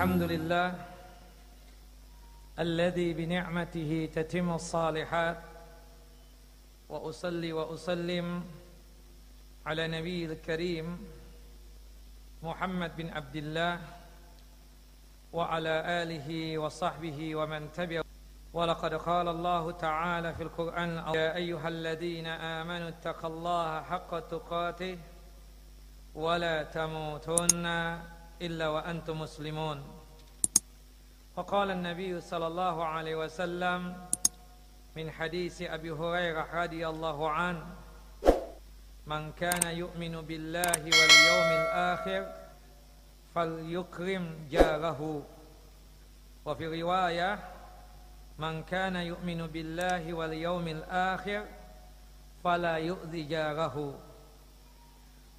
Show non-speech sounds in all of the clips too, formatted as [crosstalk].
الحمد لله الذي بنعمته تتم الصالحات وأصلي وأسلم على نبي الكريم محمد بن عبد الله وعلى آله وصحبه ومن تبعه. ولقد قال الله تعالى في القرآن يا أيها الذين آمنوا اتقوا الله حق تقاته ولا تموتن إلا وأنتم مسلمون. وقال النبي صلى الله عليه وسلم من حديث أبي هريرة رضي الله عنه من كان يؤمن بالله واليوم الآخر فليكرم جاره. وفي رواية من كان يؤمن بالله واليوم الآخر فلا يؤذي جاره.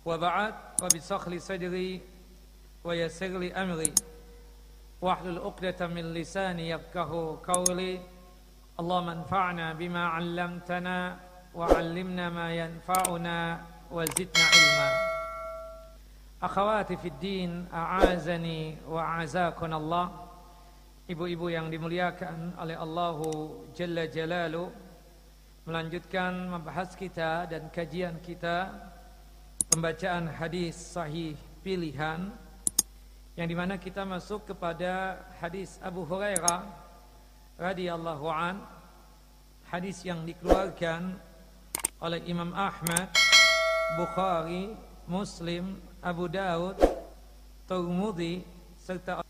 وبعد وبسخ لي صدري ويسر لي أمري واحلل عقدة من لساني يفقه قولي اللهم انفعنا بما علمتنا وعلمنا ما ينفعنا وزدنا علما أخواتي في الدين أعازني وأعزاكم الله Ibu-ibu yang dimuliakan oleh Allah Jalla Jalalu Melanjutkan membahas kita dan kajian kita Pembacaan hadis sahih pilihan Yang di mana kita masuk kepada hadis Abu Hurairah radhiyallahu an Hadis yang dikeluarkan oleh Imam Ahmad Bukhari, Muslim, Abu Daud, Turmudi serta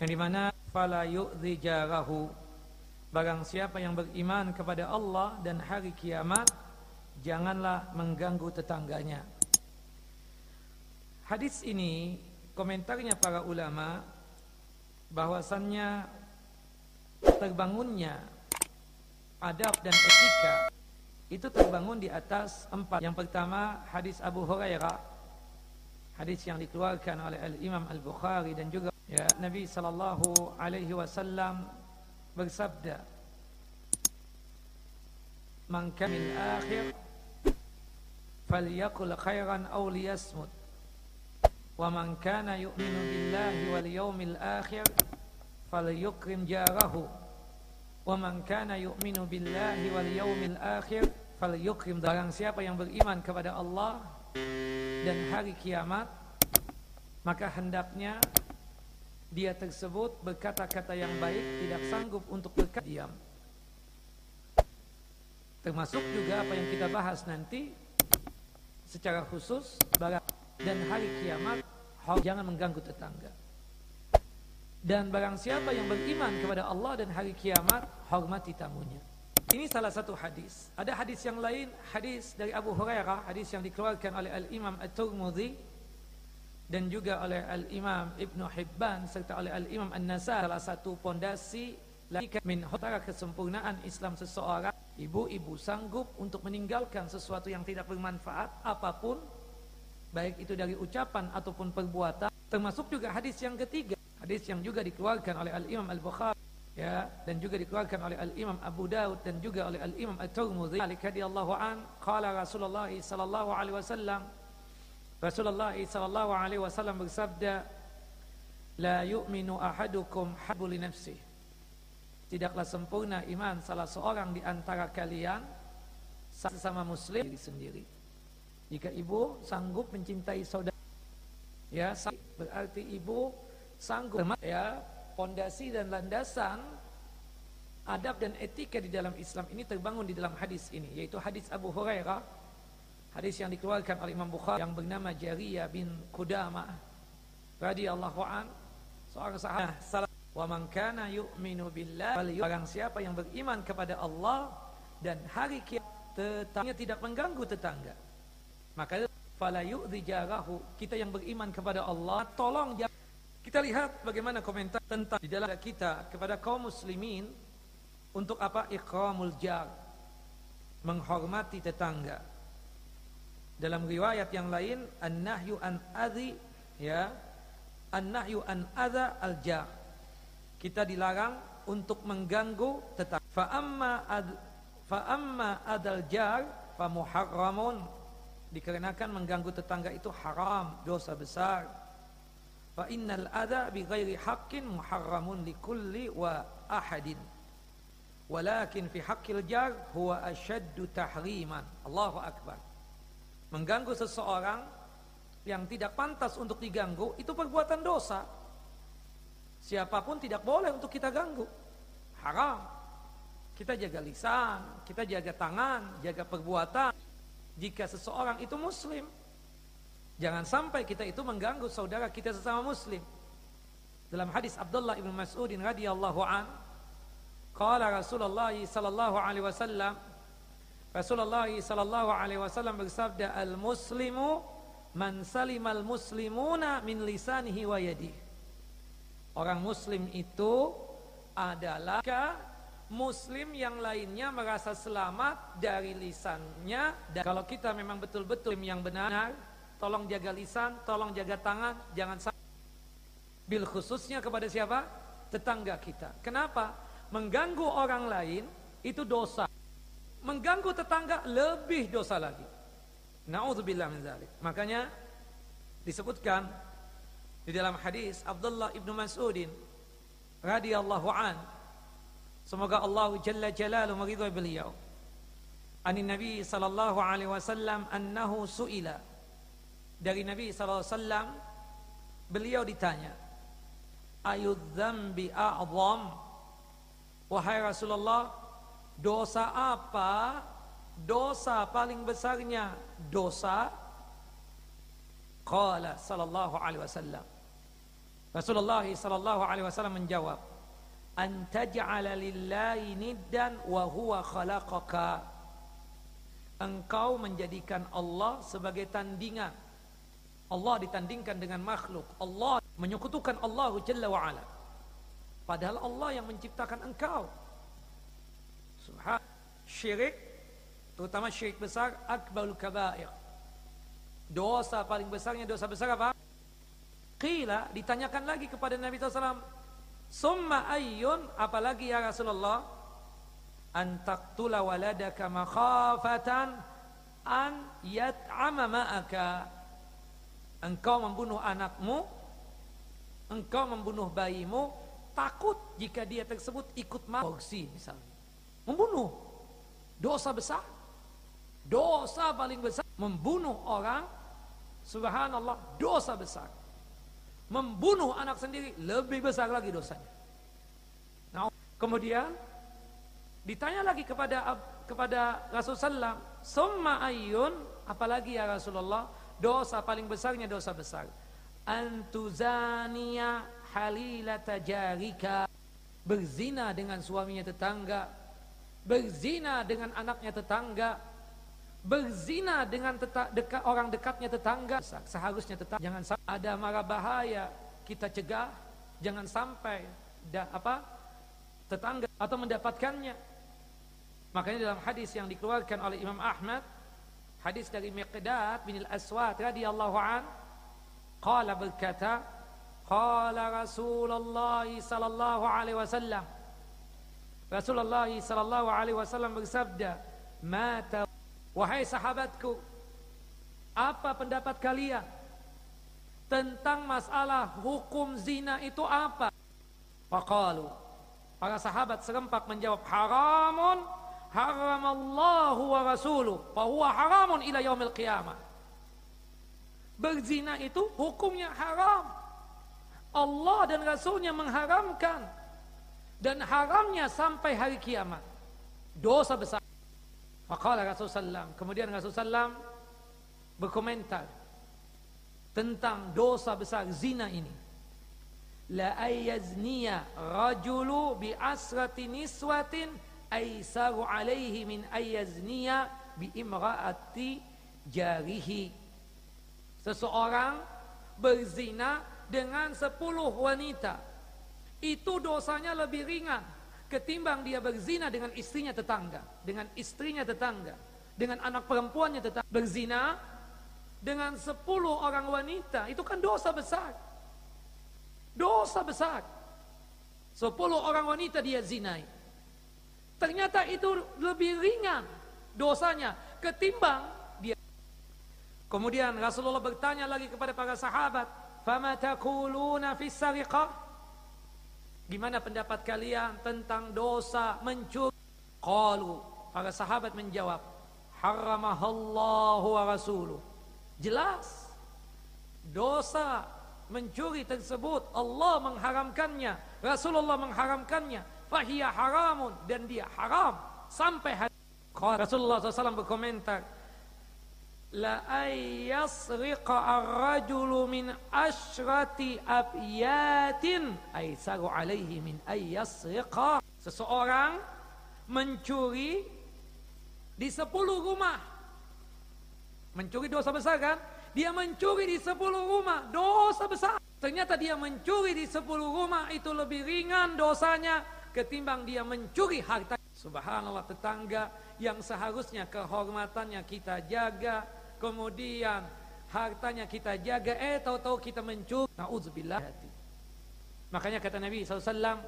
yang di mana fala yu'dhi jarahu. Barang siapa yang beriman kepada Allah dan hari kiamat janganlah mengganggu tetangganya. Hadis ini komentarnya para ulama bahwasannya terbangunnya adab dan etika itu terbangun di atas empat yang pertama hadis Abu Hurairah hadis yang dikeluarkan oleh Al-Imam Al-Bukhari dan juga Ya, Nabi sallallahu alaihi wasallam bersabda, "Man kana min akhir falyaqul khairan aw liyasmut." Wa man kana yu'minu billahi wal yawmil akhir falyukrim jarahu. Wa man kana yu'minu billahi barang siapa yang beriman kepada Allah dan hari kiamat maka hendaknya dia tersebut berkata-kata yang baik tidak sanggup untuk berkata diam termasuk juga apa yang kita bahas nanti secara khusus dan hari kiamat jangan mengganggu tetangga. Dan barang siapa yang beriman kepada Allah dan hari kiamat hormati tamunya. Ini salah satu hadis. Ada hadis yang lain hadis dari Abu Hurairah hadis yang dikeluarkan oleh Al-Imam At-Tirmidzi dan juga oleh Al-Imam Ibn Hibban serta oleh Al-Imam An-Nasai. Salah satu pondasi min hotara kesempurnaan Islam seseorang ibu-ibu sanggup untuk meninggalkan sesuatu yang tidak bermanfaat apa pun baik itu dari ucapan ataupun perbuatan termasuk juga hadis yang ketiga hadis yang juga dikeluarkan oleh Al-Imam Al-Bukhari ya dan juga dikeluarkan oleh Al-Imam Abu Daud dan juga oleh Al-Imam At-Tirmidzi radhiyallahu an qala Rasulullah sallallahu alaihi wasallam Rasulullah sallallahu alaihi wasallam bersabda, "La yu'minu ahadukum habbu li nafsihi." Tidaklah sempurna iman salah seorang di antara kalian sesama muslim diri sendiri. Jika ibu sanggup mencintai saudara, ya berarti ibu sanggup ya. Pondasi dan landasan adab dan etika di dalam Islam ini terbangun di dalam hadis ini yaitu hadis Abu Hurairah Hadis yang dikeluarkan oleh Imam Bukhari yang bernama Jariyah bin Qudamah radhiyallahu an. Seorang sahabat salah wa man kana yu'minu billah barang siapa yang beriman kepada Allah dan hari kiamat tetangganya tidak mengganggu tetangga maka fala yu'dhi jarahu kita yang beriman kepada Allah tolong kita lihat bagaimana komentar tentang di dalam kita kepada kaum muslimin untuk apa ikramul jar menghormati tetangga dalam riwayat yang lain an-nahyu an adhi ya an-nahyu an adza al-jar. Kita dilarang untuk mengganggu tetangga. Fa amma ad fa amma adal jar fa muharramun. Dikarenakan mengganggu tetangga itu haram, dosa besar. fa innal adha bi ghairi haqqin muharramun li kulli wa ahadin. Walakin fi haqqil jar huwa ashaddu tahriman. Allahu akbar. Mengganggu seseorang yang tidak pantas untuk diganggu itu perbuatan dosa. Siapa pun tidak boleh untuk kita ganggu. Haram. Kita jaga lisan, kita jaga tangan, jaga perbuatan. Jika seseorang itu muslim, jangan sampai kita itu mengganggu saudara kita sesama muslim. Dalam hadis Abdullah ibn Mas'udin radhiyallahu an, qala Rasulullah sallallahu alaihi wasallam, Rasulullah sallallahu alaihi wasallam bersabda, "Al-muslimu man salimal muslimuna min lisanihi wa yadihi." Orang muslim itu adalah Muslim yang lainnya merasa selamat dari lisannya. Dan kalau kita memang betul-betul yang benar tolong jaga lisan, tolong jaga tangan jangan sampai bil khususnya kepada siapa? tetangga kita. Kenapa? mengganggu orang lain itu dosa. Mengganggu tetangga lebih dosa lagi. Na'udzubillah min zalik. Makanya disebutkan di dalam hadis Abdullah ibnu Mas'udin radhiyallahu an Semoga Allah Jalla Jalaluhu meridhai beliau. Ani Nabi sallallahu alaihi wasallam annahu suila. Dari Nabi sallallahu alaihi wasallam beliau ditanya, "Ayudz dzambi a'zam?" Wahai Rasulullah, dosa apa? Dosa paling besarnya dosa Qala sallallahu alaihi wasallam Rasulullah sallallahu alaihi wasallam menjawab an lillahi niddan wa huwa khalaqaka. Engkau menjadikan Allah sebagai tandingan. Allah ditandingkan dengan makhluk. Allah menyekutukan Allah Jalla wa ala. Padahal Allah yang menciptakan engkau. Subhan syirik terutama syirik besar akbarul kabair. Dosa paling besarnya dosa besar apa? Qila ditanyakan lagi kepada Nabi SAW Summa ayyun apalagi ya Rasulullah? Antaktula waladaka makhafatan an yat'ama ma'aka. Engkau membunuh anakmu engkau membunuh bayimu takut jika dia tersebut ikut mati misalnya. Membunuh. Dosa besar. Dosa paling besar. Membunuh orang subhanallah dosa besar membunuh anak sendiri lebih besar lagi dosanya. Nah, kemudian ditanya lagi kepada kepada Rasulullah, "Summa ayyun?" Apalagi ya Rasulullah, dosa paling besarnya dosa besar. Antuzania halilata jarika. Berzina dengan suaminya tetangga, berzina dengan anaknya tetangga, berzina dengan teta, dekat, orang dekatnya tetangga. Seharusnya tetap jangan sampai ada marah bahaya. Kita cegah. Jangan sampai da, apa tetangga atau mendapatkannya. Makanya dalam hadis yang dikeluarkan oleh Imam Ahmad hadis dari Miqdad bin al-Aswad radhiyallahu an qala berkata qala Rasulullah sallallahu alaihi wasallam. Rasulullah sallallahu alaihi wasallam bersabda mata Wahai sahabatku, apa pendapat kalian tentang masalah hukum zina itu apa? Faqalu. Para sahabat serempak menjawab haramun haramallahu wa rasuluh fahuwa haramun ila yaumil qiyamah. Berzina itu hukumnya haram. Allah dan Rasulnya mengharamkan dan haramnya sampai hari kiamat. Dosa besar. Faqala Rasulullah Kemudian Rasulullah berkomentar tentang dosa besar zina ini. La ayyazniya rajulu bi asrati niswatin aisaru alaihi min ayyazniya bi imraati jarihi. Seseorang berzina dengan sepuluh wanita. Itu dosanya lebih ringan ketimbang dia berzina dengan istrinya tetangga, dengan istrinya tetangga, dengan anak perempuannya tetangga, berzina dengan sepuluh orang wanita, itu kan dosa besar. Dosa besar. Sepuluh orang wanita dia zinai. Ternyata itu lebih ringan dosanya ketimbang dia. Kemudian Rasulullah bertanya lagi kepada para sahabat, Fama taquluna fi sariqah? Gimana pendapat kalian tentang dosa mencuri? Qalu, para sahabat menjawab, haramahallahu wa rasuluh. Jelas dosa mencuri tersebut Allah mengharamkannya, Rasulullah mengharamkannya, fahiya haramun dan dia haram sampai hari Rasulullah SAW berkomentar, la ayyasriqa ar-rajulu min ashrati abyatin aisaru alaihi min ayyasriqa. Seseorang mencuri di sepuluh rumah. Mencuri dosa besar kan? Dia mencuri di sepuluh rumah dosa besar. Ternyata dia mencuri di sepuluh rumah itu lebih ringan dosanya ketimbang dia mencuri harta. Subhanallah tetangga yang seharusnya kehormatannya kita jaga kemudian hartanya kita jaga, eh tahu-tahu kita mencuri. Nauzubillah. Makanya kata Nabi SAW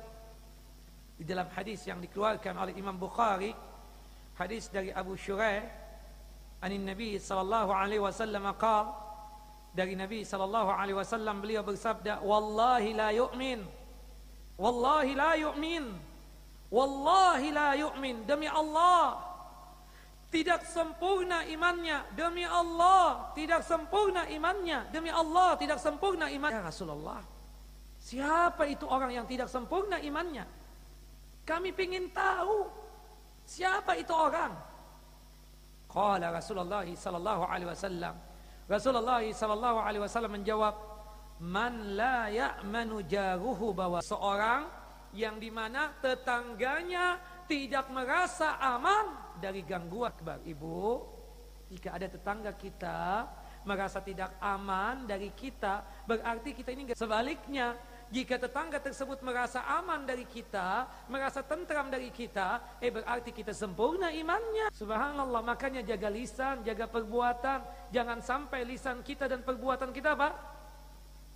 di dalam hadis yang dikeluarkan oleh Imam Bukhari, hadis dari Abu Shuraih, anin Nabi sallallahu alaihi wasallam qal dari Nabi sallallahu alaihi wasallam beliau bersabda, "Wallahi la yu'min." Wallahi la yu'min. Wallahi la yu'min. Demi Allah, tidak sempurna imannya demi Allah. Tidak sempurna imannya demi Allah. Tidak sempurna imannya ya Rasulullah siapa itu orang yang tidak sempurna imannya? Kami ingin tahu siapa itu orang? Qala Rasulullah sallallahu alaihi wasallam. Rasulullah sallallahu alaihi wasallam menjawab man la ya'manu jaruhu. Bahwa seorang yang di mana tetangganya tidak merasa aman dari gangguan kebal ibu jika ada tetangga kita merasa tidak aman dari kita berarti kita ini sebaliknya jika tetangga tersebut merasa aman dari kita, merasa tentram dari kita, eh berarti kita sempurna imannya. Subhanallah, makanya jaga lisan, jaga perbuatan. Jangan sampai lisan kita dan perbuatan kita apa?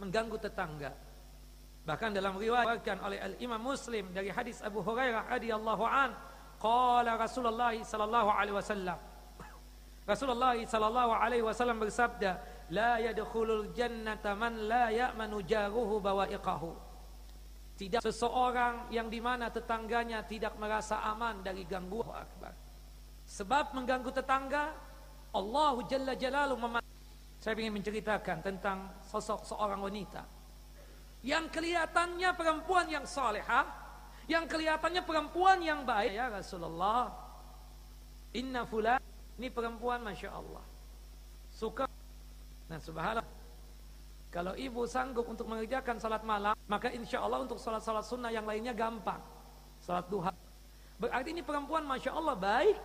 Mengganggu tetangga. Bahkan dalam riwayat oleh Al-Imam Muslim dari hadis Abu Hurairah radhiyallahu an Qala Rasulullah sallallahu alaihi wasallam Rasulullah sallallahu alaihi wasallam bersabda, "La yadkhulul jannata man la ya'manu jaruhu bawa'iqahu." Tidak seseorang yang di mana tetangganya tidak merasa aman dari gangguan akbar. Sebab mengganggu tetangga, Allah Jalla Jalaluhu Saya ingin menceritakan tentang sosok seorang wanita yang kelihatannya perempuan yang salehah, yang kelihatannya perempuan yang baik. Ya Rasulullah inna fulan. Ini perempuan Masya Allah. Suka. Nah subhanallah. Kalau ibu sanggup untuk mengerjakan salat malam maka insya Allah untuk salat-salat sunnah yang lainnya gampang. Salat duha. Berarti ini perempuan Masya Allah baik.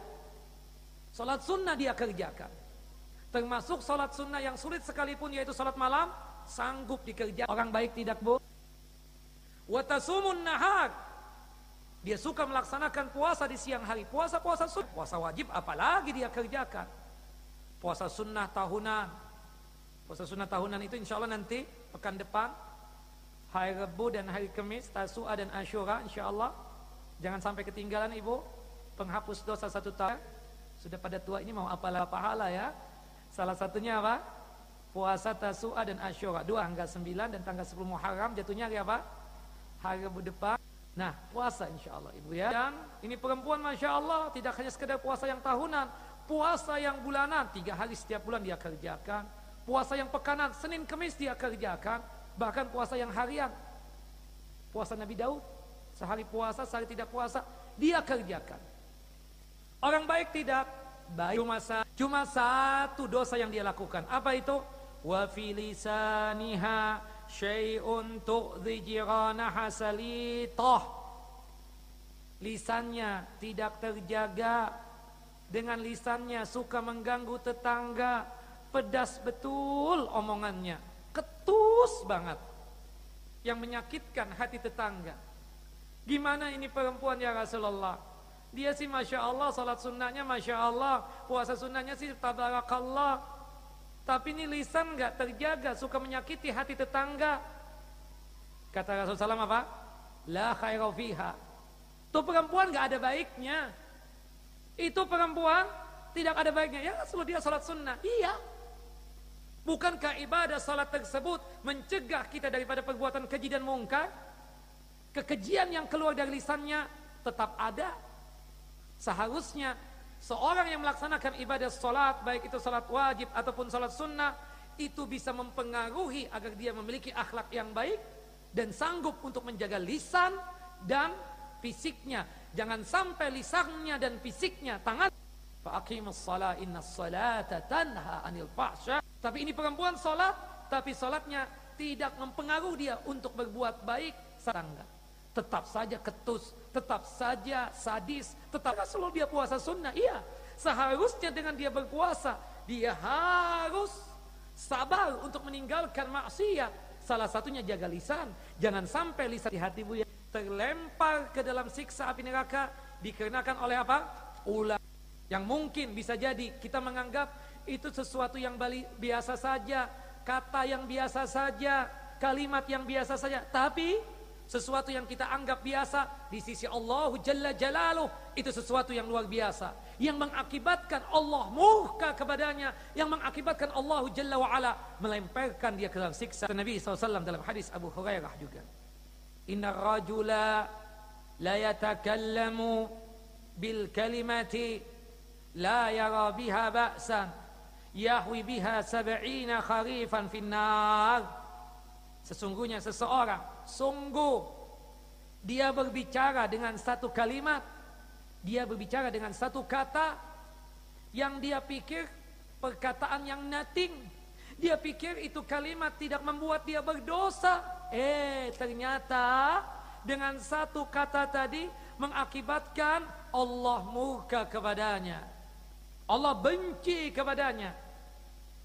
Salat sunnah dia kerjakan. Termasuk salat sunnah yang sulit sekalipun yaitu salat malam sanggup dikerjakan orang baik tidak bu watasumun nahar dia suka melaksanakan puasa di siang hari. Puasa-puasa sunnah. Puasa wajib apalagi dia kerjakan. Puasa sunnah tahunan. Puasa sunnah tahunan itu insya Allah nanti pekan depan. Hari Rebu dan hari Kamis. Tasua dan Ashura insya Allah. Jangan sampai ketinggalan ibu. Penghapus dosa satu tahun. Sudah pada tua ini mau apalah pahala ya. Salah satunya apa? Puasa Tasua dan Ashura. Dua tanggal 9 dan tanggal 10 Muharram jatuhnya hari apa? Hari Rebu depan. Nah, puasa insya Allah ibu ya. Dan ini perempuan masya Allah tidak hanya sekedar puasa yang tahunan, puasa yang bulanan, tiga hari setiap bulan dia kerjakan. Puasa yang pekanan, Senin Kemis dia kerjakan. Bahkan puasa yang harian, puasa Nabi Daud, sehari puasa, sehari tidak puasa, dia kerjakan. Orang baik tidak, baik cuma, cuma satu dosa yang dia lakukan. Apa itu? Wa filisaniha syai'un tu'dhi jiranaha salitoh lisannya tidak terjaga. Dengan lisannya suka mengganggu tetangga. Pedas betul omongannya. Ketus banget. Yang menyakitkan hati tetangga. Gimana ini perempuan ya Rasulullah? Dia sih Masya Allah salat sunnahnya Masya Allah. Puasa sunnahnya sih tabarakallah tapi ini lisan nggak terjaga, suka menyakiti hati tetangga. Kata Rasulullah SAW apa? La khaira fiha. Itu perempuan nggak ada baiknya. Itu perempuan tidak ada baiknya. Ya Rasulullah dia salat sunnah. Iya. Bukankah ibadah salat tersebut mencegah kita daripada perbuatan keji dan mungkar? Kekejian yang keluar dari lisannya tetap ada. Seharusnya seorang yang melaksanakan ibadah salat, baik itu salat wajib ataupun salat sunnah, itu bisa mempengaruhi agar dia memiliki akhlak yang baik dan sanggup untuk menjaga lisan dan fisiknya. Jangan sampai lisannya dan fisiknya, tangan Faqimus salat inna salata tanha anil fahsya. Tapi ini perempuan salat, tapi salatnya tidak mempengaruhi dia untuk berbuat baik. Tetap saja ketus, tetap saja sadis, tetap selalu dia puasa sunnah. Iya, seharusnya dengan dia berpuasa, dia harus sabar untuk meninggalkan maksiat. Salah satunya jaga lisan. Jangan sampai lisan di hatimu yang terlempar ke dalam siksa api neraka dikarenakan oleh apa? Ulah yang mungkin bisa jadi kita menganggap itu sesuatu yang biasa saja, kata yang biasa saja, kalimat yang biasa saja. Tapi sesuatu yang kita anggap biasa di sisi Allah Jalla Jalaluh itu sesuatu yang luar biasa. Yang mengakibatkan Allah murka kepadanya yang mengakibatkan Allah Jalla wa ala melemparkan dia ke dalam siksa. Nabi SAW dalam hadis Abu Hurairah juga Inna rajula la yatakallamu bil kalimati la yara biha ba'san yahwi biha sab'ina kharifan finnar Sesungguhnya seseorang sungguh. Dia berbicara dengan satu kalimat. Dia berbicara dengan satu kata. Yang dia pikir perkataan yang nothing. Dia pikir itu kalimat tidak membuat dia berdosa. Eh ternyata dengan satu kata tadi mengakibatkan Allah murka kepadanya. Allah benci kepadanya.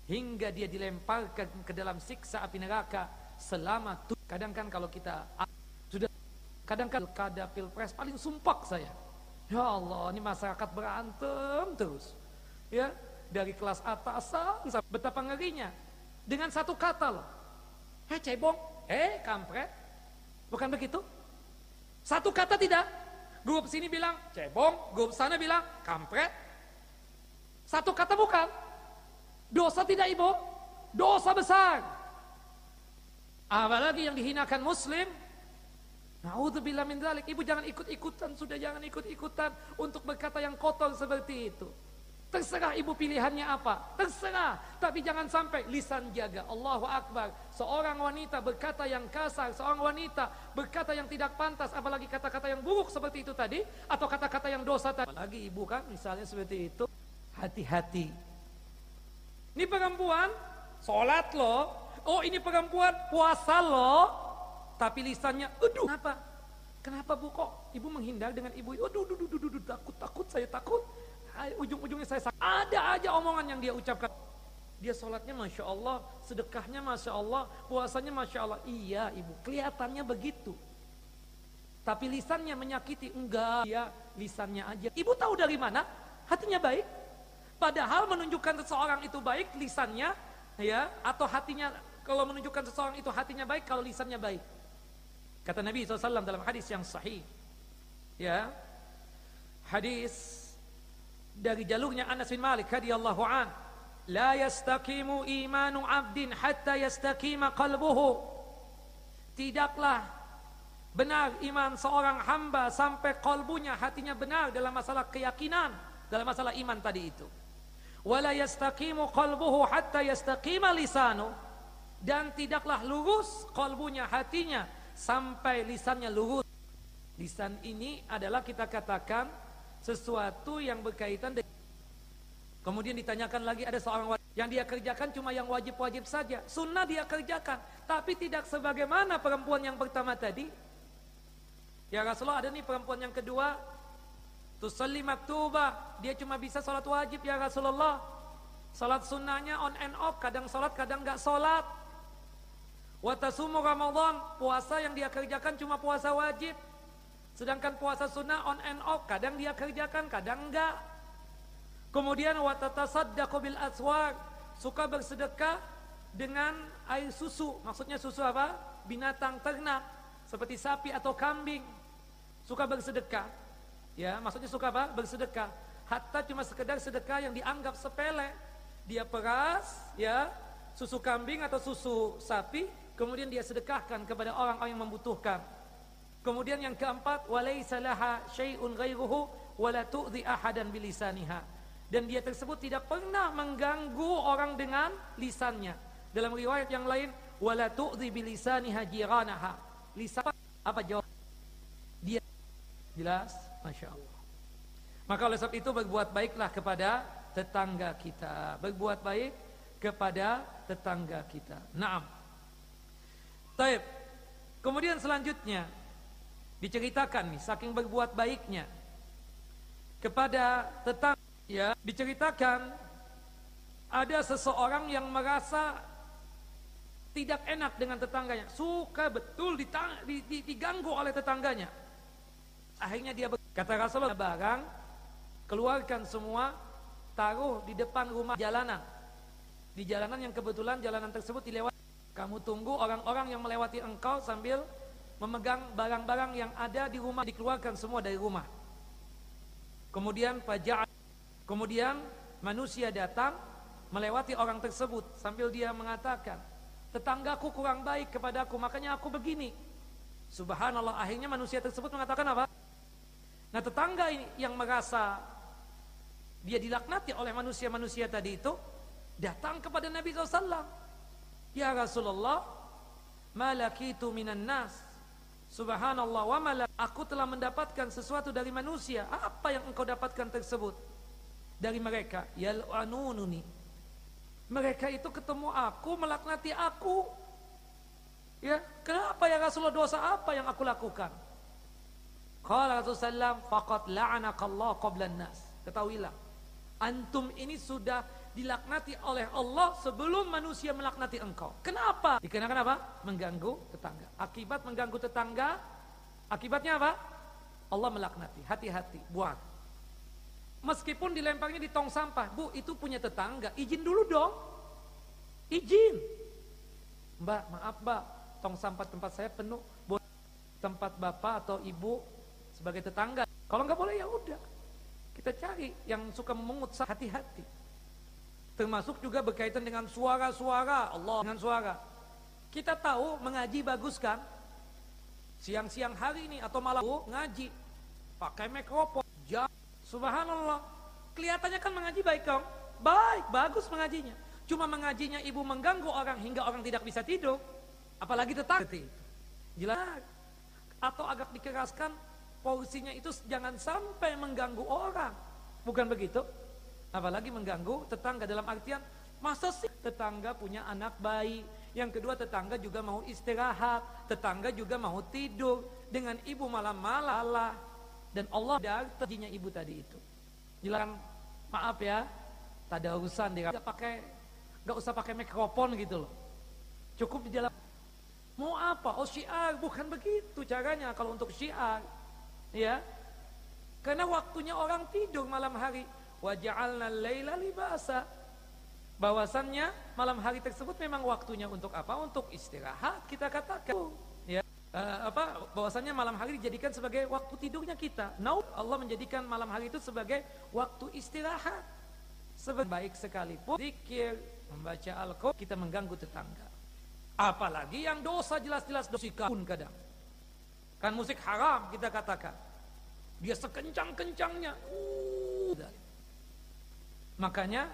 Hingga dia dilemparkan ke dalam siksa api neraka selama tu. Kadang kan kalau kita sudah kadang kan kada pilpres paling sumpah saya. Ya Allah, ini masyarakat berantem terus. Ya, dari kelas sampai betapa ngerinya. Dengan satu kata loh. Hei cebong, eh kampret. Bukan begitu? Satu kata tidak. Grup sini bilang cebong, grup sana bilang kampret, satu kata bukan. Dosa tidak ibu? Dosa besar. Apalagi yang dihinakan muslim. Naudzubillah min dzalik. Ibu jangan ikut-ikutan, sudah jangan ikut-ikutan untuk berkata yang kotor seperti itu. Terserah ibu pilihannya apa, terserah. Tapi jangan sampai lisan jaga. Allahu Akbar. Seorang wanita berkata yang kasar, seorang wanita berkata yang tidak pantas, apalagi kata-kata yang buruk seperti itu tadi, atau kata-kata yang dosa tadi. Apalagi ibu kan misalnya seperti itu. Hati-hati. Ini perempuan sholat loh. Oh ini perempuan puasa loh. Tapi lisannya, aduh kenapa? Kenapa bu kok ibu menghindar dengan ibu? Aduh, aduh, aduh, aduh, takut, takut, saya takut. Ujung-ujungnya saya sakit. Ada aja omongan yang dia ucapkan. Dia sholatnya Masya Allah, sedekahnya Masya Allah, puasanya Masya Allah. Iya ibu, kelihatannya begitu. Tapi lisannya menyakiti, enggak. Ya lisannya aja. Ibu tahu dari mana? Hatinya baik. Padahal menunjukkan seseorang itu baik lisannya ya atau hatinya kalau menunjukkan seseorang itu hatinya baik kalau lisannya baik. Kata Nabi SAW dalam hadis yang sahih. Ya. Hadis dari jalurnya Anas bin Malik radhiyallahu an. La yastaqimu imanu 'abdin hatta yastaqima qalbuhu. Tidaklah benar iman seorang hamba sampai kalbunya hatinya benar dalam masalah keyakinan, dalam masalah iman tadi itu wala yastaqimu qalbuhu hatta yastaqima lisanu dan tidaklah lurus kalbunya hatinya sampai lisannya lurus. Lisan ini adalah kita katakan sesuatu yang berkaitan dengan kemudian ditanyakan lagi ada seorang yang dia kerjakan cuma yang wajib-wajib saja. Sunnah dia kerjakan. Tapi tidak sebagaimana perempuan yang pertama tadi. Ya Rasulullah ada nih perempuan yang kedua. Tusalli maktubah, dia cuma bisa salat wajib ya Rasulullah. Salat sunnahnya on and off, kadang salat kadang nggak salat. Watasumu Ramadan, puasa yang dia kerjakan cuma puasa wajib. Sedangkan puasa sunnah on and off, kadang dia kerjakan, kadang enggak. Kemudian watatasaddaqu bil aswar, suka bersedekah dengan air susu. Maksudnya susu apa? Binatang ternak seperti sapi atau kambing. Suka bersedekah. Ya, maksudnya suka apa? Bersedekah. Hatta cuma sekedar sedekah yang dianggap sepele. Dia peras, ya, susu kambing atau susu sapi, kemudian dia sedekahkan kepada orang-orang yang membutuhkan. Kemudian yang keempat, walaisa laha syai'un ghairuhu wala tu'dhi ahadan bilisaniha. Dan dia tersebut tidak pernah mengganggu orang dengan lisannya. Dalam riwayat yang lain, wala tu'dhi bilisaniha jiranaha. Lisan apa jawab? Dia jelas, masya Allah. Maka oleh sebab itu berbuat baiklah kepada tetangga kita. Berbuat baik kepada tetangga kita. Naam. Taib. Kemudian selanjutnya diceritakan nih saking berbuat baiknya kepada tetangga ya diceritakan ada seseorang yang merasa tidak enak dengan tetangganya, suka betul diganggu oleh tetangganya. Akhirnya dia kata Rasulullah barang keluarkan semua taruh di depan rumah jalanan di jalanan yang kebetulan jalanan tersebut dilewati kamu tunggu orang-orang yang melewati engkau sambil memegang barang-barang yang ada di rumah dikeluarkan semua dari rumah. Kemudian pajak kemudian manusia datang melewati orang tersebut sambil dia mengatakan tetanggaku kurang baik kepadaku makanya aku begini. Subhanallah akhirnya manusia tersebut mengatakan apa? Nah tetangga yang merasa dia dilaknati oleh manusia-manusia tadi itu datang kepada Nabi SAW. Ya Rasulullah, malakitu minan nas. Subhanallah wa malak. Aku telah mendapatkan sesuatu dari manusia. Apa yang engkau dapatkan tersebut? Dari mereka. Yal'anununi. Mereka itu ketemu aku, melaknati aku. Ya, kenapa ya Rasulullah dosa apa yang aku lakukan? Qala Rasulullah faqad la'anakallah qabla nas. Ketahuilah, antum ini sudah dilaknati oleh Allah sebelum manusia melaknati engkau. Kenapa? Dikarenakan apa? Mengganggu tetangga. Akibat mengganggu tetangga, akibatnya apa? Allah melaknati. Hati-hati, buang. Meskipun dilemparnya di tong sampah, Bu, itu punya tetangga. Izin dulu dong. Izin. Mbak, maaf Mbak, tong sampah tempat saya penuh. Tempat Bapak atau Ibu sebagai tetangga. Kalau nggak boleh ya udah. Kita cari yang suka memungut hati-hati. Termasuk juga berkaitan dengan suara-suara Allah dengan suara. Kita tahu mengaji bagus kan? Siang-siang hari ini atau malam ngaji pakai mikrofon. Jam. Subhanallah. Kelihatannya kan mengaji baik kan? Baik, bagus mengajinya. Cuma mengajinya ibu mengganggu orang hingga orang tidak bisa tidur. Apalagi tetap Jelas. Atau agak dikeraskan porsinya itu jangan sampai mengganggu orang. Bukan begitu? Apalagi mengganggu tetangga dalam artian masa sih tetangga punya anak bayi. Yang kedua tetangga juga mau istirahat, tetangga juga mau tidur dengan ibu malam-malam dan Allah terjinya ibu tadi itu. Jelang maaf ya, tak ada urusan dia nggak pakai nggak usah pakai mikrofon gitu loh. Cukup di dalam mau apa? Oh syiar, bukan begitu caranya kalau untuk syiar. Ya. Karena waktunya orang tidur malam hari wa ja'alna laila libasa. Bahwasannya malam hari tersebut memang waktunya untuk apa? Untuk istirahat kita katakan. Ya uh, apa bahwasannya malam hari dijadikan sebagai waktu tidurnya kita. Now Allah menjadikan malam hari itu sebagai waktu istirahat. Sebaik baik sekalipun zikir membaca Al-Quran kita mengganggu tetangga. Apalagi yang dosa jelas-jelas dosa pun kadang. Kan musik haram kita katakan. Dia sekencang-kencangnya Makanya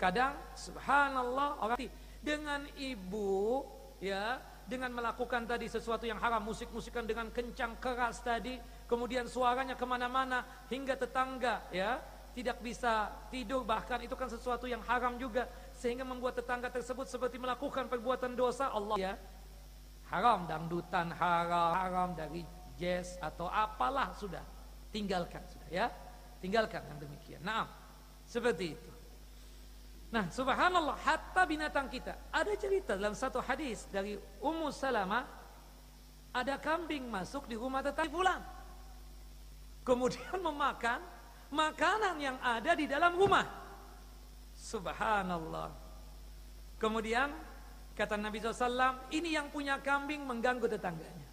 kadang subhanallah orang dengan ibu ya dengan melakukan tadi sesuatu yang haram musik-musikan dengan kencang keras tadi kemudian suaranya ke mana-mana hingga tetangga ya tidak bisa tidur bahkan itu kan sesuatu yang haram juga sehingga membuat tetangga tersebut seperti melakukan perbuatan dosa Allah ya. Haram dangdutan haram haram dari jazz atau apalah sudah tinggalkan sudah ya. Tinggalkan yang demikian. Nah seperti itu. Nah, subhanallah, hatta binatang kita. Ada cerita dalam satu hadis dari Ummu Salamah, ada kambing masuk di rumah tetangga pulang. Kemudian [laughs] memakan makanan yang ada di dalam rumah. Subhanallah. Kemudian kata Nabi SAW, ini yang punya kambing mengganggu tetangganya.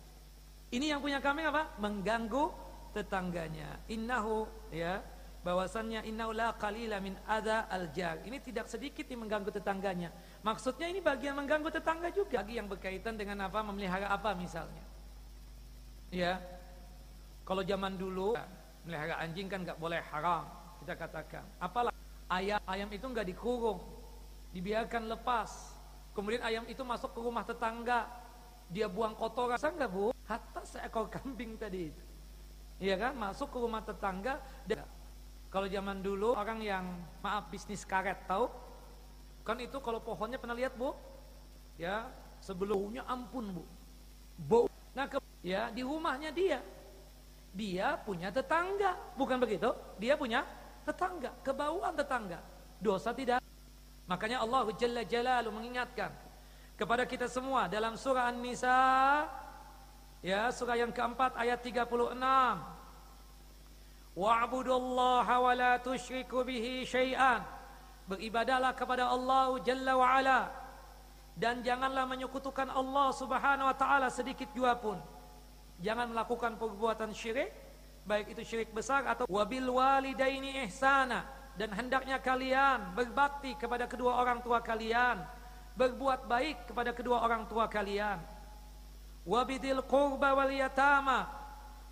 Ini yang punya kambing apa? Mengganggu tetangganya. Innahu ya bahwasannya innaula qalila min adza aljar. Ini tidak sedikit nih mengganggu tetangganya. Maksudnya ini bagian mengganggu tetangga juga. Bagi yang berkaitan dengan apa, memelihara apa misalnya. Ya, kalau zaman dulu melihara anjing kan nggak boleh haram. Kita katakan, apalah ayam ayam itu nggak dikurung, dibiarkan lepas. Kemudian ayam itu masuk ke rumah tetangga, dia buang kotoran. Saya nggak bu, hatta seekor kambing tadi itu. Iya kan, masuk ke rumah tetangga. Dan kalau zaman dulu orang yang maaf bisnis karet tahu Kan itu kalau pohonnya pernah lihat bu? Ya, sebelumnya ampun bu. Bu. Nah, ke, ya di rumahnya dia. Dia punya tetangga, bukan begitu? Dia punya tetangga, kebauan tetangga. Dosa tidak. Makanya Allah Jalla Jalalu mengingatkan kepada kita semua dalam surah An-Nisa ya surah yang keempat ayat 36 Wa'budullaha wa la tusyriku bihi syai'an. Beribadalah kepada Allah Jalla wa Ala. Dan janganlah menyekutukan Allah Subhanahu wa taala sedikit jua pun. Jangan melakukan perbuatan syirik, baik itu syirik besar atau wabil walidaini ihsana. Dan hendaknya kalian berbakti kepada kedua orang tua kalian, berbuat baik kepada kedua orang tua kalian. Wabidil qurba wal yatama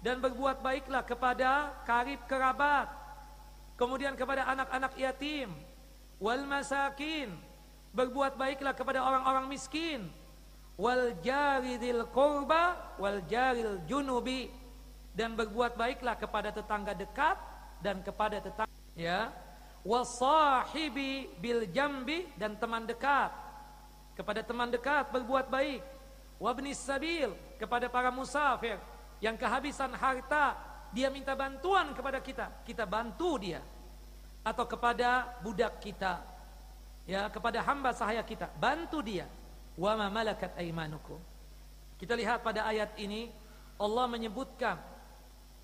dan berbuat baiklah kepada karib kerabat, kemudian kepada anak-anak yatim, wal masakin. Berbuat baiklah kepada orang-orang miskin. Wal jaridil qurba wal jaril junubi. Dan berbuat baiklah kepada tetangga dekat dan kepada tetangga ya. Wasahibi bil jambi dan teman dekat. Kepada teman dekat berbuat baik. Wabnis sabil kepada para musafir yang kehabisan harta dia minta bantuan kepada kita. Kita bantu dia. Atau kepada budak kita. Ya kepada hamba sahaya kita. Bantu dia. Wa ma malakat aymanukum. Kita lihat pada ayat ini Allah menyebutkan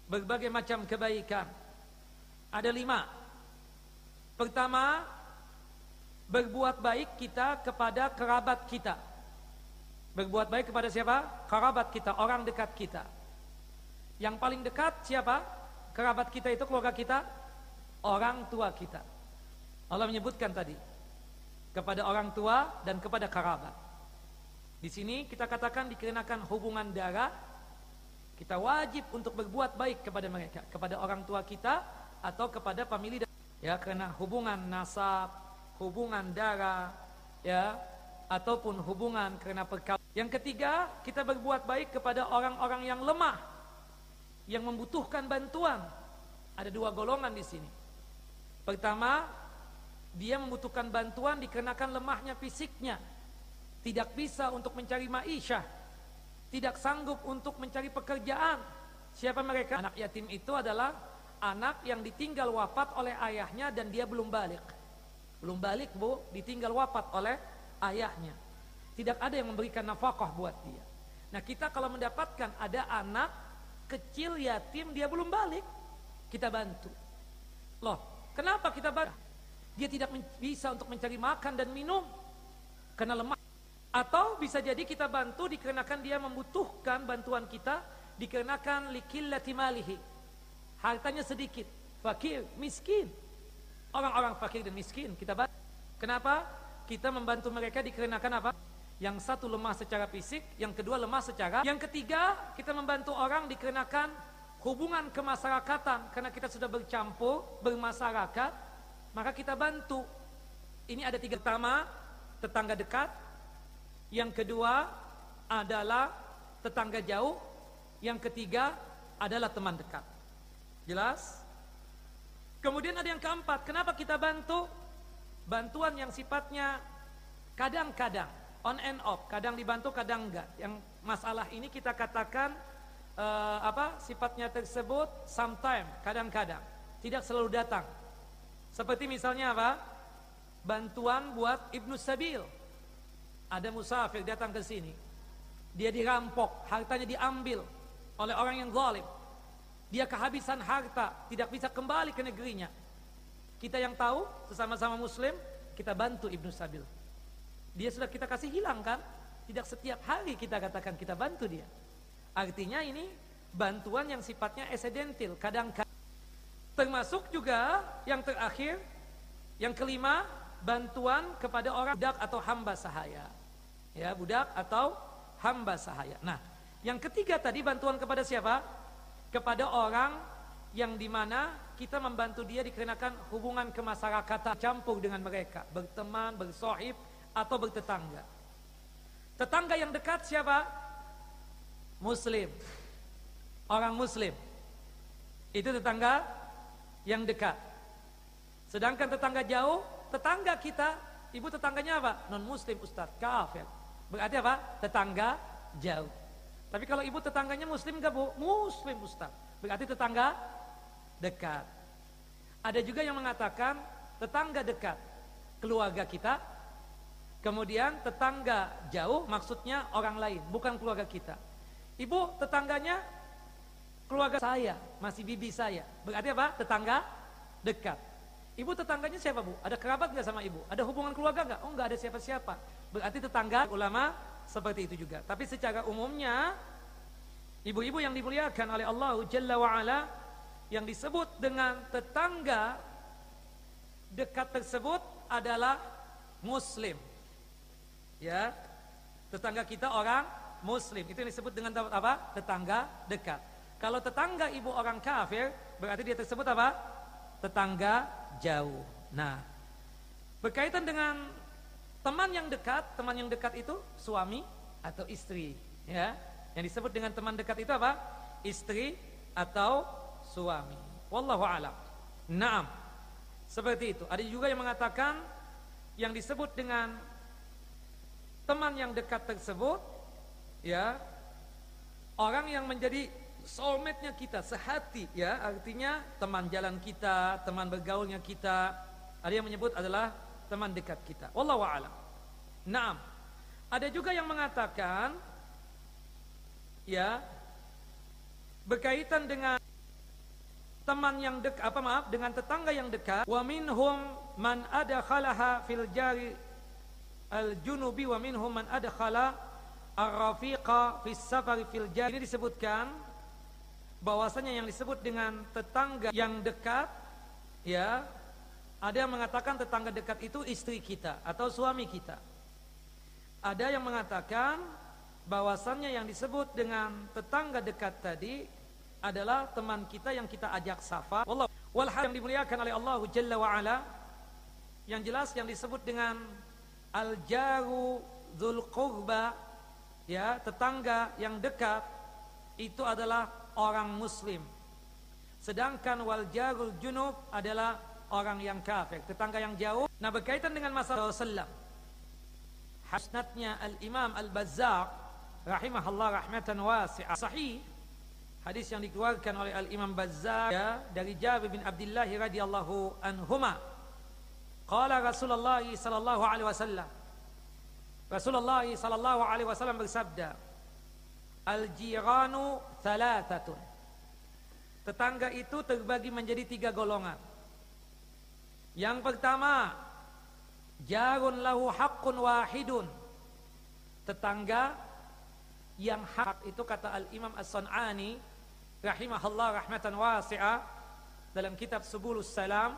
berbagai macam kebaikan. Ada lima. Pertama berbuat baik kita kepada kerabat kita. Berbuat baik kepada siapa? Kerabat kita orang dekat kita yang paling dekat siapa kerabat kita itu keluarga kita orang tua kita. Allah menyebutkan tadi kepada orang tua dan kepada kerabat. Di sini kita katakan dikenakan hubungan darah, kita wajib untuk berbuat baik kepada mereka, kepada orang tua kita atau kepada famili ya karena hubungan nasab, hubungan darah, ya ataupun hubungan karena perkawinan. Yang ketiga, kita berbuat baik kepada orang-orang yang lemah, yang membutuhkan bantuan. Ada dua golongan di sini. Pertama, dia membutuhkan bantuan dikarenakan lemahnya fisiknya. Tidak bisa untuk mencari maisha. Tidak sanggup untuk mencari pekerjaan. Siapa mereka? Anak yatim itu adalah anak yang ditinggal wafat oleh ayahnya dan dia belum balik. Belum balik bu, ditinggal wafat oleh ayahnya. Tidak ada yang memberikan nafkah buat dia. Nah kita kalau mendapatkan ada anak kecil yatim dia belum balik, kita bantu. Loh, Kenapa kita bantu? Dia tidak bisa untuk mencari makan dan minum karena lemah. Atau bisa jadi kita bantu dikarenakan dia membutuhkan bantuan kita dikarenakan likillati malihi. Hartanya sedikit, fakir, miskin. Orang-orang fakir dan miskin kita bantu. Kenapa? Kita membantu mereka dikarenakan apa? Yang satu lemah secara fisik, yang kedua lemah secara. Yang ketiga, kita membantu orang dikarenakan hubungan kemasyarakatan. Karena kita sudah bercampur bermasyarakat maka kita bantu. Ini ada tiga. Pertama tetangga dekat. Yang kedua adalah tetangga jauh. Yang ketiga adalah teman dekat. Jelas? Kemudian ada yang keempat. Kenapa kita bantu? Bantuan yang sifatnya kadang-kadang on and off kadang dibantu kadang enggak. Yang masalah ini kita katakan uh, apa sifatnya tersebut sometime kadang-kadang. Tidak selalu datang. Seperti misalnya apa? Bantuan buat ibnu sabil. Ada musafir datang ke sini. Dia dirampok hartanya diambil oleh orang yang zalim. Dia kehabisan harta tidak bisa kembali ke negerinya. Kita yang tahu sesama-sama muslim kita bantu ibnu sabil dia sudah kita kasih hilang kan tidak setiap hari kita katakan kita bantu dia Artinya ini bantuan yang sifatnya esedentil, kadang-kadang. Termasuk juga yang terakhir, yang kelima bantuan kepada orang budak atau hamba sahaya. Ya, budak atau hamba sahaya. Nah, yang ketiga tadi bantuan kepada siapa? Kepada orang yang di mana kita membantu dia dikarenakan hubungan kemasyarakatan campur dengan mereka, berteman, bersohib atau bertetangga. Tetangga yang dekat siapa? Muslim. Orang Muslim. Itu tetangga yang dekat. Sedangkan tetangga jauh, tetangga kita, ibu tetangganya apa? Non Muslim Ustaz, kafir. Berarti apa? Tetangga jauh. Tapi kalau ibu tetangganya Muslim gak bu? Muslim Ustaz. Berarti tetangga dekat. Ada juga yang mengatakan tetangga dekat, keluarga kita, kemudian tetangga jauh maksudnya orang lain, bukan keluarga kita. Ibu tetangganya keluarga saya, masih bibi saya. Berarti apa? Tetangga dekat. Ibu tetangganya siapa bu? Ada kerabat nggak sama ibu? Ada hubungan keluarga nggak? Oh nggak ada siapa-siapa. Berarti tetangga ulama seperti itu juga. Tapi secara umumnya ibu-ibu yang dimuliakan oleh Allah Jalla wa'ala yang disebut dengan tetangga dekat tersebut adalah muslim. Ya. Tetangga kita orang muslim. Itu yang disebut dengan apa? Tetangga dekat. Kalau tetangga ibu orang kafir, berarti dia tersebut apa? Tetangga jauh. Nah, berkaitan dengan teman yang dekat, teman yang dekat itu suami atau istri, ya. Yang disebut dengan teman dekat itu apa? Istri atau suami. Wallahu a'lam. Naam. Seperti itu. Ada juga yang mengatakan yang disebut dengan teman yang dekat tersebut ya orang yang menjadi soulmate-nya kita, sehati ya, artinya teman jalan kita, teman bergaulnya kita. Ada yang menyebut adalah teman dekat kita. Wallahu a'lam. Naam. Ada juga yang mengatakan ya berkaitan dengan teman yang dekat apa maaf dengan tetangga yang dekat wa minhum man adkhalaha fil jari al junubi wa minhum man adkhala ar-rafiqa fis safari fil ini disebutkan bahwasanya yang disebut dengan tetangga yang dekat ya ada yang mengatakan tetangga dekat itu istri kita atau suami kita. Ada yang mengatakan bahwasannya yang disebut dengan tetangga dekat tadi adalah teman kita yang kita ajak safar. Wallah. Wal yang dimuliakan oleh Allah Jalla wa ala yang jelas yang disebut dengan al jaru dzul qurba ya tetangga yang dekat itu adalah orang muslim. Sedangkan wal jarul junub adalah orang yang kafir, tetangga yang jauh. Nah berkaitan dengan masalah Rasulullah. Hasnatnya Al-Imam Al-Bazzar rahimahullah rahmatan wasi'ah. Sahih hadis yang dikeluarkan oleh Al-Imam Bazzar ya, dari Jabir bin Abdullah radhiyallahu anhuma. Qala Rasulullah sallallahu alaihi wasallam Rasulullah sallallahu alaihi wasallam bersabda Al-jiranu thalathatun. Tetangga itu terbagi menjadi tiga golongan. Yang pertama, jarun lahu haqqun wahidun. Tetangga yang hak itu kata Al-Imam As-Sun'ani rahimahullah rahmatan wasi'ah dalam kitab Subulus Salam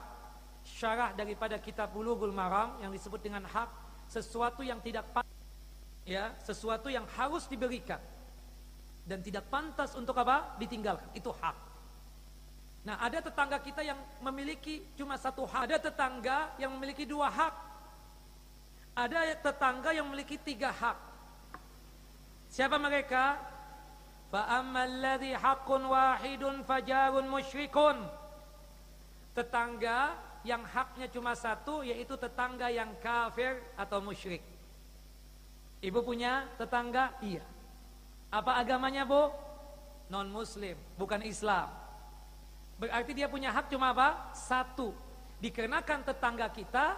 syarah daripada kitab Bulughul Maram yang disebut dengan hak sesuatu yang tidak ya sesuatu yang harus diberikan dan tidak pantas untuk apa? Ditinggalkan. Itu hak. Nah, ada tetangga kita yang memiliki cuma satu hak. Ada tetangga yang memiliki dua hak. Ada tetangga yang memiliki tiga hak. Siapa mereka? Fa'ammalladhi haqqun wahidun fajarun musyrikun. Tetangga yang haknya cuma satu yaitu tetangga yang kafir atau musyrik. Ibu punya tetangga? Iya. Apa agamanya bu? Non muslim, bukan Islam. Berarti dia punya hak cuma apa? Satu. Dikarenakan tetangga kita,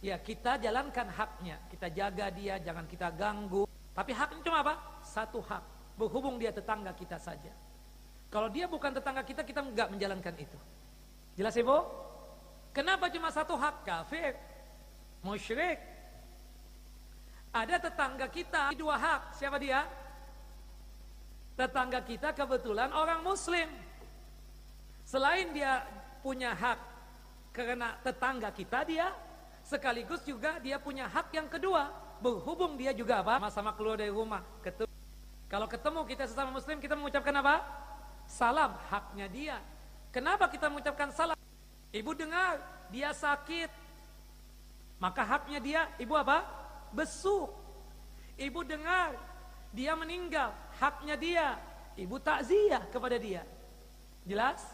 ya kita jalankan haknya. Kita jaga dia, jangan kita ganggu. Tapi haknya cuma apa? Satu hak. Berhubung dia tetangga kita saja. Kalau dia bukan tetangga kita, kita nggak menjalankan itu. Jelas ibu? Kenapa cuma satu hak? Kafir, musyrik. Ada tetangga kita dua hak. Siapa dia? Tetangga kita kebetulan orang muslim. Selain dia punya hak karena tetangga kita dia, sekaligus juga dia punya hak yang kedua berhubung dia juga apa sama-sama keluar dari rumah ketemu kalau ketemu kita sesama muslim kita mengucapkan apa salam haknya dia kenapa kita mengucapkan salam ibu dengar dia sakit maka haknya dia ibu apa besuk ibu dengar dia meninggal haknya dia ibu takziah kepada dia jelas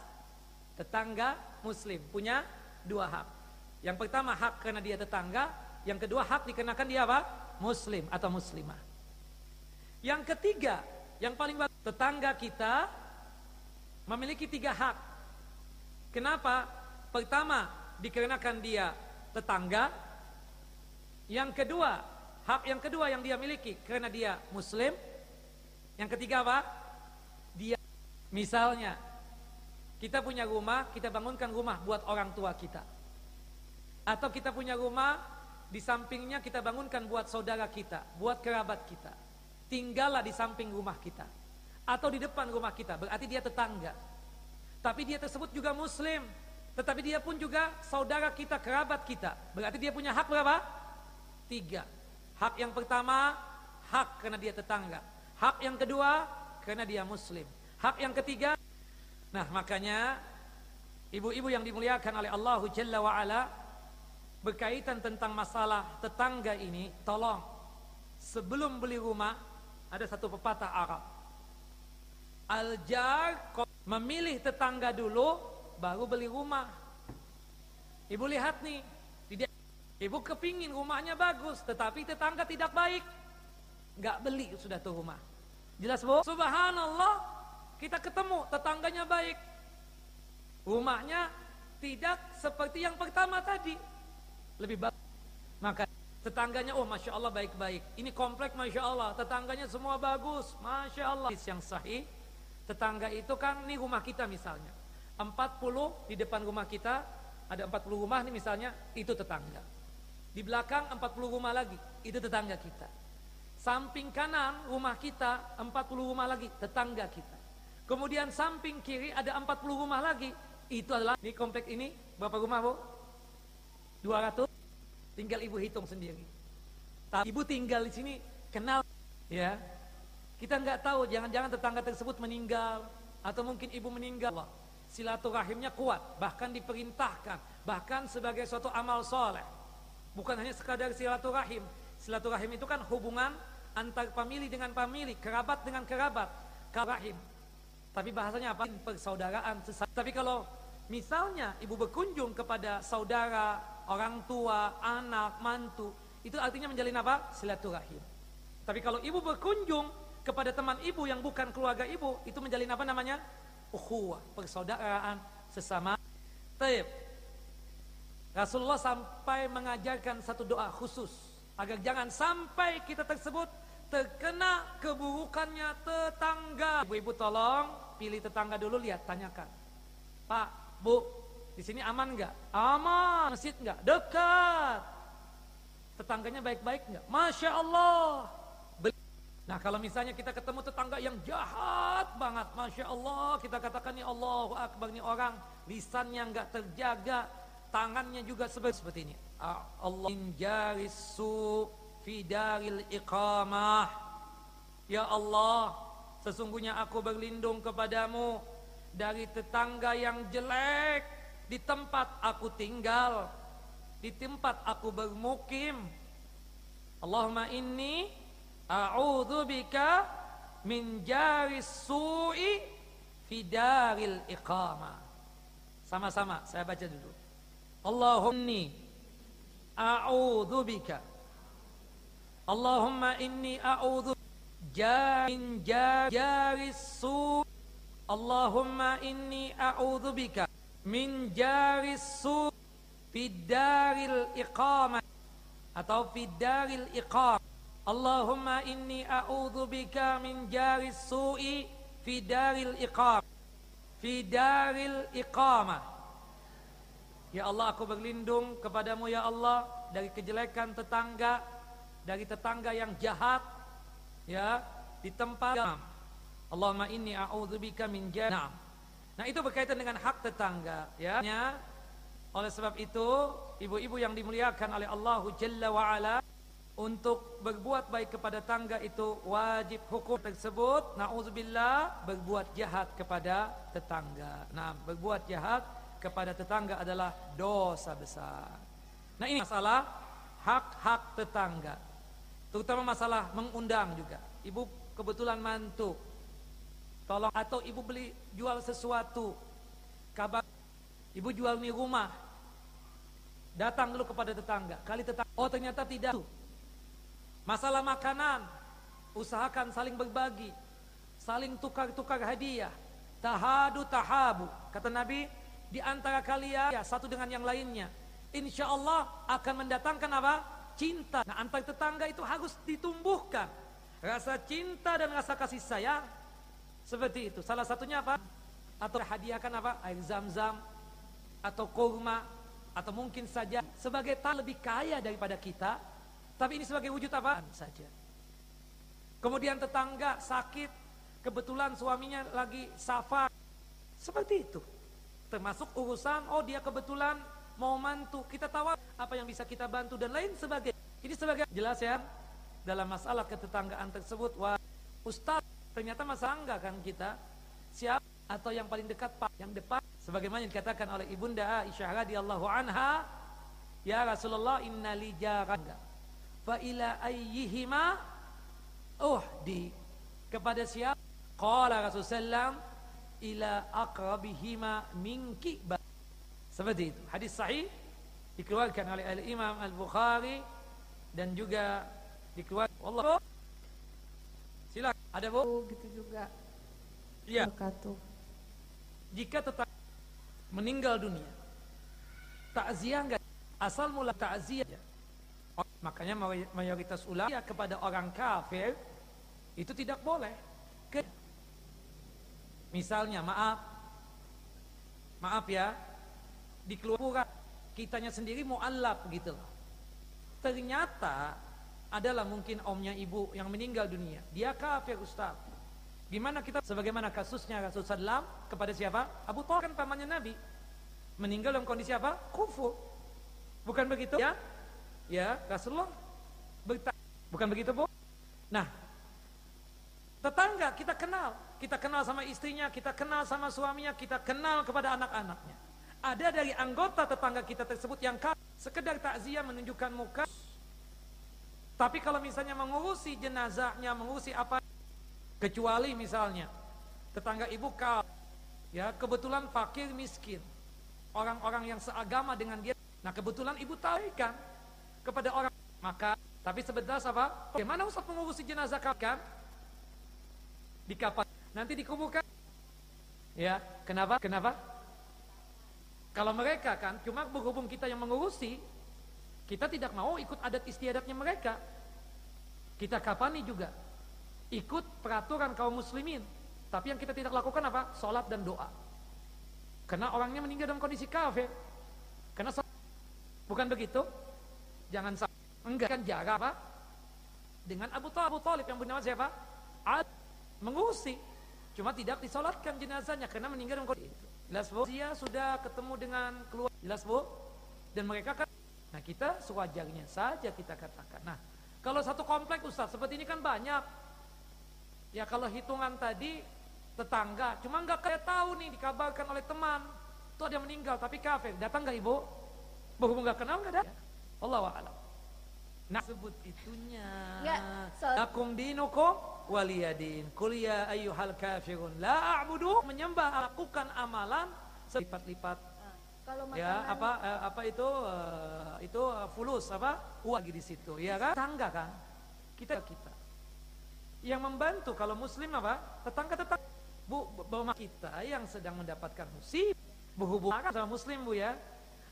tetangga muslim punya dua hak yang pertama hak karena dia tetangga, yang kedua hak dikenakan dia apa? Muslim atau muslimah. Yang ketiga, yang paling bagus, tetangga kita memiliki tiga hak. Kenapa? Pertama, dikarenakan dia tetangga. Yang kedua, hak yang kedua yang dia miliki karena dia muslim. Yang ketiga apa? Dia misalnya kita punya rumah, kita bangunkan rumah buat orang tua kita. Atau kita punya rumah, di sampingnya kita bangunkan buat saudara kita, buat kerabat kita. Tinggallah di samping rumah kita. Atau di depan rumah kita, berarti dia tetangga. Tapi dia tersebut juga muslim. Tetapi dia pun juga saudara kita, kerabat kita. Berarti dia punya hak berapa? Tiga. Hak yang pertama, hak karena dia tetangga. Hak yang kedua, karena dia muslim. Hak yang ketiga, nah makanya ibu-ibu yang dimuliakan oleh Allah Jalla wa'ala, berkaitan tentang masalah tetangga ini, tolong sebelum beli rumah ada satu pepatah Arab. Al-jar memilih tetangga dulu baru beli rumah. Ibu lihat nih, tidak ibu kepingin rumahnya bagus tetapi tetangga tidak baik. Nggak beli sudah tuh rumah. Jelas Bu? Subhanallah, kita ketemu tetangganya baik. Rumahnya tidak seperti yang pertama tadi lebih bagus. Maka tetangganya, oh masya Allah baik-baik. Ini komplek masya Allah. Tetangganya semua bagus, masya Allah. Yang sahih, tetangga itu kan ini rumah kita misalnya. 40 di depan rumah kita, ada 40 rumah nih misalnya, itu tetangga. Di belakang 40 rumah lagi, itu tetangga kita. Samping kanan rumah kita 40 rumah lagi, tetangga kita. Kemudian samping kiri ada 40 rumah lagi, itu adalah di komplek ini berapa rumah bu? 200 tinggal ibu hitung sendiri. Tapi ibu tinggal di sini kenal ya. Kita nggak tahu jangan-jangan tetangga tersebut meninggal atau mungkin ibu meninggal. Allah. Silaturahimnya kuat, bahkan diperintahkan, bahkan sebagai suatu amal soleh. Bukan hanya sekadar silaturahim. Silaturahim itu kan hubungan antar famili dengan famili, kerabat dengan kerabat, karahim. Tapi bahasanya apa? Persaudaraan. Tapi kalau misalnya ibu berkunjung kepada saudara orang tua, anak, mantu, itu artinya menjalin apa? Silaturahim. Tapi kalau ibu berkunjung kepada teman ibu yang bukan keluarga ibu, itu menjalin apa namanya? Ukhuwah, persaudaraan sesama. Taib. Rasulullah sampai mengajarkan satu doa khusus agar jangan sampai kita tersebut terkena keburukannya tetangga. Ibu-ibu tolong pilih tetangga dulu lihat tanyakan. Pak, Bu, di sini aman nggak? Aman. Masjid nggak? Dekat. Tetangganya baik-baik nggak? Masya Allah. Nah kalau misalnya kita ketemu tetangga yang jahat banget, masya Allah, kita katakan ya Allah Akbar ini orang lisannya nggak terjaga, tangannya juga seperti ini. Allah injarisu fidaril iqamah. Ya Allah, sesungguhnya aku berlindung kepadamu dari tetangga yang jelek di tempat aku tinggal, di tempat aku bermukim. Allahumma inni a'udzubika min jaris su'i fi daril iqamah. Sama-sama saya baca dulu. Allahumma inni a'udzubika Allahumma inni a'udzu min jaris su'i Allahumma inni a'udzubika min jaris su fidaril iqamah atau fidaril iqam Allahumma inni a'udhu bika min jaris su'i fidaril iqam fidaril iqamah. Ya Allah aku berlindung kepadamu ya Allah dari kejelekan tetangga dari tetangga yang jahat ya di tempat Allahumma inni a'udzubika min jannah Nah itu berkaitan dengan hak tetangga ya. Oleh sebab itu ibu-ibu yang dimuliakan oleh Allah Jalla untuk berbuat baik kepada tangga itu wajib hukum tersebut. Na'udzubillah berbuat jahat kepada tetangga. Nah berbuat jahat kepada tetangga adalah dosa besar. Nah ini masalah hak-hak tetangga. Terutama masalah mengundang juga. Ibu kebetulan mantu. Tolong atau ibu beli jual sesuatu. Kabar ibu jual nih rumah. Datang dulu kepada tetangga. Kali tetangga oh ternyata tidak Masalah makanan, usahakan saling berbagi, saling tukar-tukar hadiah. Tahadu tahabu. Kata Nabi, di antara kalian ya, satu dengan yang lainnya. Insya Allah akan mendatangkan apa? Cinta. Nah antar tetangga itu harus ditumbuhkan. Rasa cinta dan rasa kasih sayang. Seperti itu. Salah satunya apa? Atau hadiahkan apa? Air zam-zam. Atau kurma. Atau mungkin saja sebagai tak lebih kaya daripada kita tapi ini sebagai wujud apa? saja. Kemudian tetangga sakit, kebetulan suaminya lagi safar. Seperti itu. Termasuk urusan, oh dia kebetulan mau mantu, kita tahu apa yang bisa kita bantu dan lain sebagainya. Ini sebagai jelas ya dalam masalah ketetanggaan tersebut. Wah, Ustaz, ternyata masalah enggak kan kita? Siapa atau yang paling dekat Pak, yang depan sebagaimana dikatakan oleh Ibunda Aisyah radhiyallahu anha, ya Rasulullah innali fa ila ayyihima uhdi. Kepada siapa? Qala Rasul sallam ila aqrabihima minki seperti itu. Hadis sahih dikeluarkan oleh al Imam Al Bukhari dan juga dikeluarkan Allah. Silakan. Ada bu? Oh, gitu juga. Ya jika tetap meninggal dunia takziah enggak? Asal mula takziah Makanya mayoritas ulama kepada orang kafir itu tidak boleh. Misalnya maaf, maaf ya, di keluarga kitanya sendiri mualaf gitu loh. Ternyata adalah mungkin omnya ibu yang meninggal dunia. Dia kafir Ustaz. Gimana kita sebagaimana kasusnya Rasul Sallam kepada siapa? Abu Talib kan pamannya Nabi. Meninggal dalam kondisi apa? Kufur. Bukan begitu? Ya, ya Rasulullah. Bukan begitu Bu? Nah, tetangga kita kenal, kita kenal sama istrinya, kita kenal sama suaminya, kita kenal kepada anak-anaknya. Ada dari anggota tetangga kita tersebut yang sekedar takziah menunjukkan muka. Tapi kalau misalnya mengurusi jenazahnya, mengurusi apa, kecuali misalnya tetangga ibu kau, ya kebetulan fakir miskin, orang-orang yang seagama dengan dia. Nah kebetulan ibu tahu kan, kepada orang. Maka tapi sebentar apa bagaimana Ustaz mengurusi jenazah kan? Di kapal. Nanti dikuburkan. Ya kenapa? Kenapa? Kalau mereka kan cuma berhubung kita yang mengurusi kita tidak mau ikut adat istiadatnya mereka. Kita kapani juga. Ikut peraturan kaum muslimin. Tapi yang kita tidak lakukan apa? Sholat dan doa. Karena orangnya meninggal dalam kondisi kafir. Karena bukan begitu Jangan sampai enggak kan jaga apa? Dengan Abu Talib, Abu Talib yang bernama siapa? Ad mengusi. Cuma tidak disolatkan jenazahnya karena meninggal kondisi itu. Jelas bu? Dia sudah ketemu dengan keluar. Jelas bu? Dan mereka kan, nah kita sewajarnya saja kita katakan. Nah, kalau satu komplek Ustaz, seperti ini kan banyak. Ya kalau hitungan tadi tetangga, cuma nggak kayak tahu nih dikabarkan oleh teman, tuh ada yang meninggal tapi kafir, datang nggak ibu? Berhubung nggak kenal nggak ada? Allah a'lam. Nah, sebut itunya. Ya, so. Lakum dinukum waliyadin. Qul ya ayyuhal kafirun la a'budu menyembah lakukan amalan selipat-lipat. Nah, kalau ya apa eh, apa itu uh, itu uh, fulus apa uang di situ ya kan tangga kan kita kita yang membantu kalau muslim apa tetangga tetangga bu bawa kita yang sedang mendapatkan musibah berhubungan sama muslim bu ya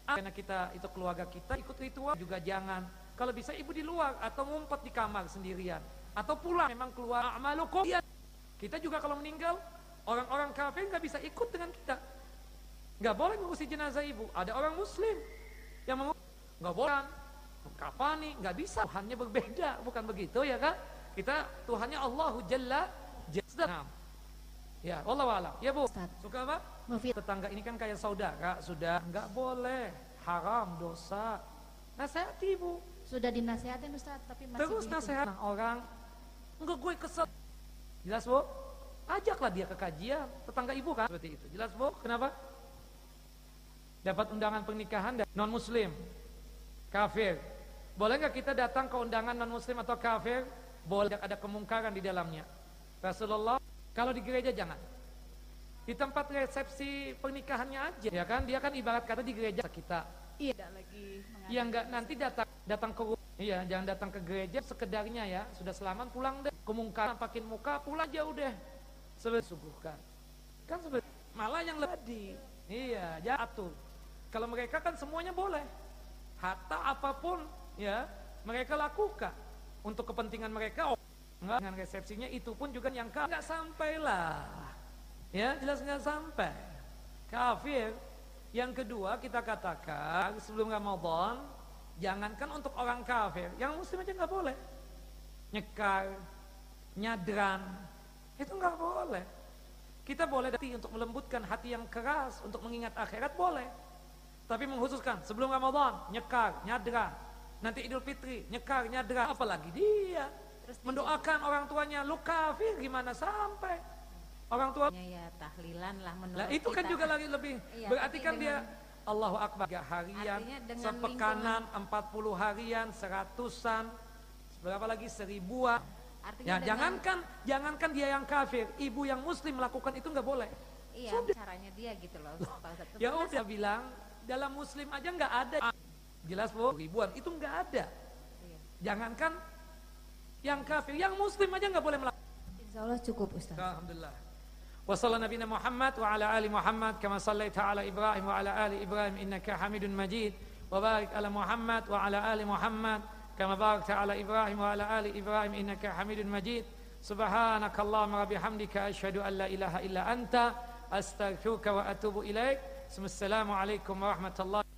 karena kita itu keluarga kita ikut ritual juga jangan. Kalau bisa ibu di luar atau ngumpet di kamar sendirian atau pulang memang keluar amalukum. Kita juga kalau meninggal orang-orang kafir nggak bisa ikut dengan kita. Nggak boleh mengurusi jenazah ibu. Ada orang muslim yang mau nggak boleh nih nggak bisa Tuhannya berbeda bukan begitu ya kan kita Tuhannya Allahu Jalla Jalla Ya, Allah alam. Ya Bu, Ustaz. suka apa? Tetangga ini kan kayak saudara, sudah nggak boleh. haram, dosa. Nasihati ibu. Sudah dinasihatin Ustaz, tapi masih Terus begitu. nasihat orang, enggak gue kesel. Jelas bu? Ajaklah dia ke kajian, tetangga ibu kan seperti itu. Jelas bu? Kenapa? Dapat undangan pernikahan dari non muslim, kafir. Boleh nggak kita datang ke undangan non muslim atau kafir? Boleh ada kemungkaran di dalamnya. Rasulullah kalau di gereja jangan. Di tempat resepsi pernikahannya aja, ya kan? Dia kan ibarat kata di gereja kita. Iya, tidak lagi Yang enggak nanti datang datang ke iya jangan datang ke gereja sekedarnya ya. Sudah selamat pulang deh. Kemungkaran pakin muka pulang aja udah. Sebelum suguhkan kan sebelum malah yang lebih iya jatuh kalau mereka kan semuanya boleh. Hatta apa pun ya mereka lakukan. Untuk kepentingan mereka oh, enggak. Dengan resepsinya itu pun juga yang ka- nggak sampai lah ya jelas nggak sampai. Kafir. Yang kedua kita katakan sebelum Ramadan jangankan untuk orang kafir, yang muslim aja nggak boleh. Nyekar, nyadran, itu nggak boleh. Kita boleh hati untuk melembutkan hati yang keras untuk mengingat akhirat boleh. Tapi menghususkan sebelum Ramadan nyekar, nyadran, nanti Idul Fitri nyekar, nyadran, apalagi dia? Terus mendoakan orang tuanya lu kafir gimana sampai orang tua ya tahlilan lah menurut Nah itu kan kita. juga lagi lebih Iya, berarti kan dia Allahu Akbar tiga harian, sepekanan, 40 harian, seratusan, berapa lagi seribuan. Artinya Ya dengan- jangankan jangankan dia yang kafir, ibu yang muslim melakukan itu nggak boleh. iya caranya dia gitu loh. Ya udah bilang dalam muslim aja nggak ada. Jelas bu ribuan itu nggak ada. Iya. Jangankan yang kafir, yang muslim aja nggak boleh melakukan. Insya Allah cukup Ustaz. Alhamdulillah. وصلى نبينا محمد وعلى آل محمد كما صليت على إبراهيم وعلى آل إبراهيم إنك حميد مجيد. وبارك على محمد وعلى آل محمد كما باركت على إبراهيم وعلى آل إبراهيم إنك حميد مجيد. سبحانك اللهم وبحمدك أشهد أن لا إله إلا أنت أستغفرك وأتوب إليك. السلام عليكم ورحمة الله.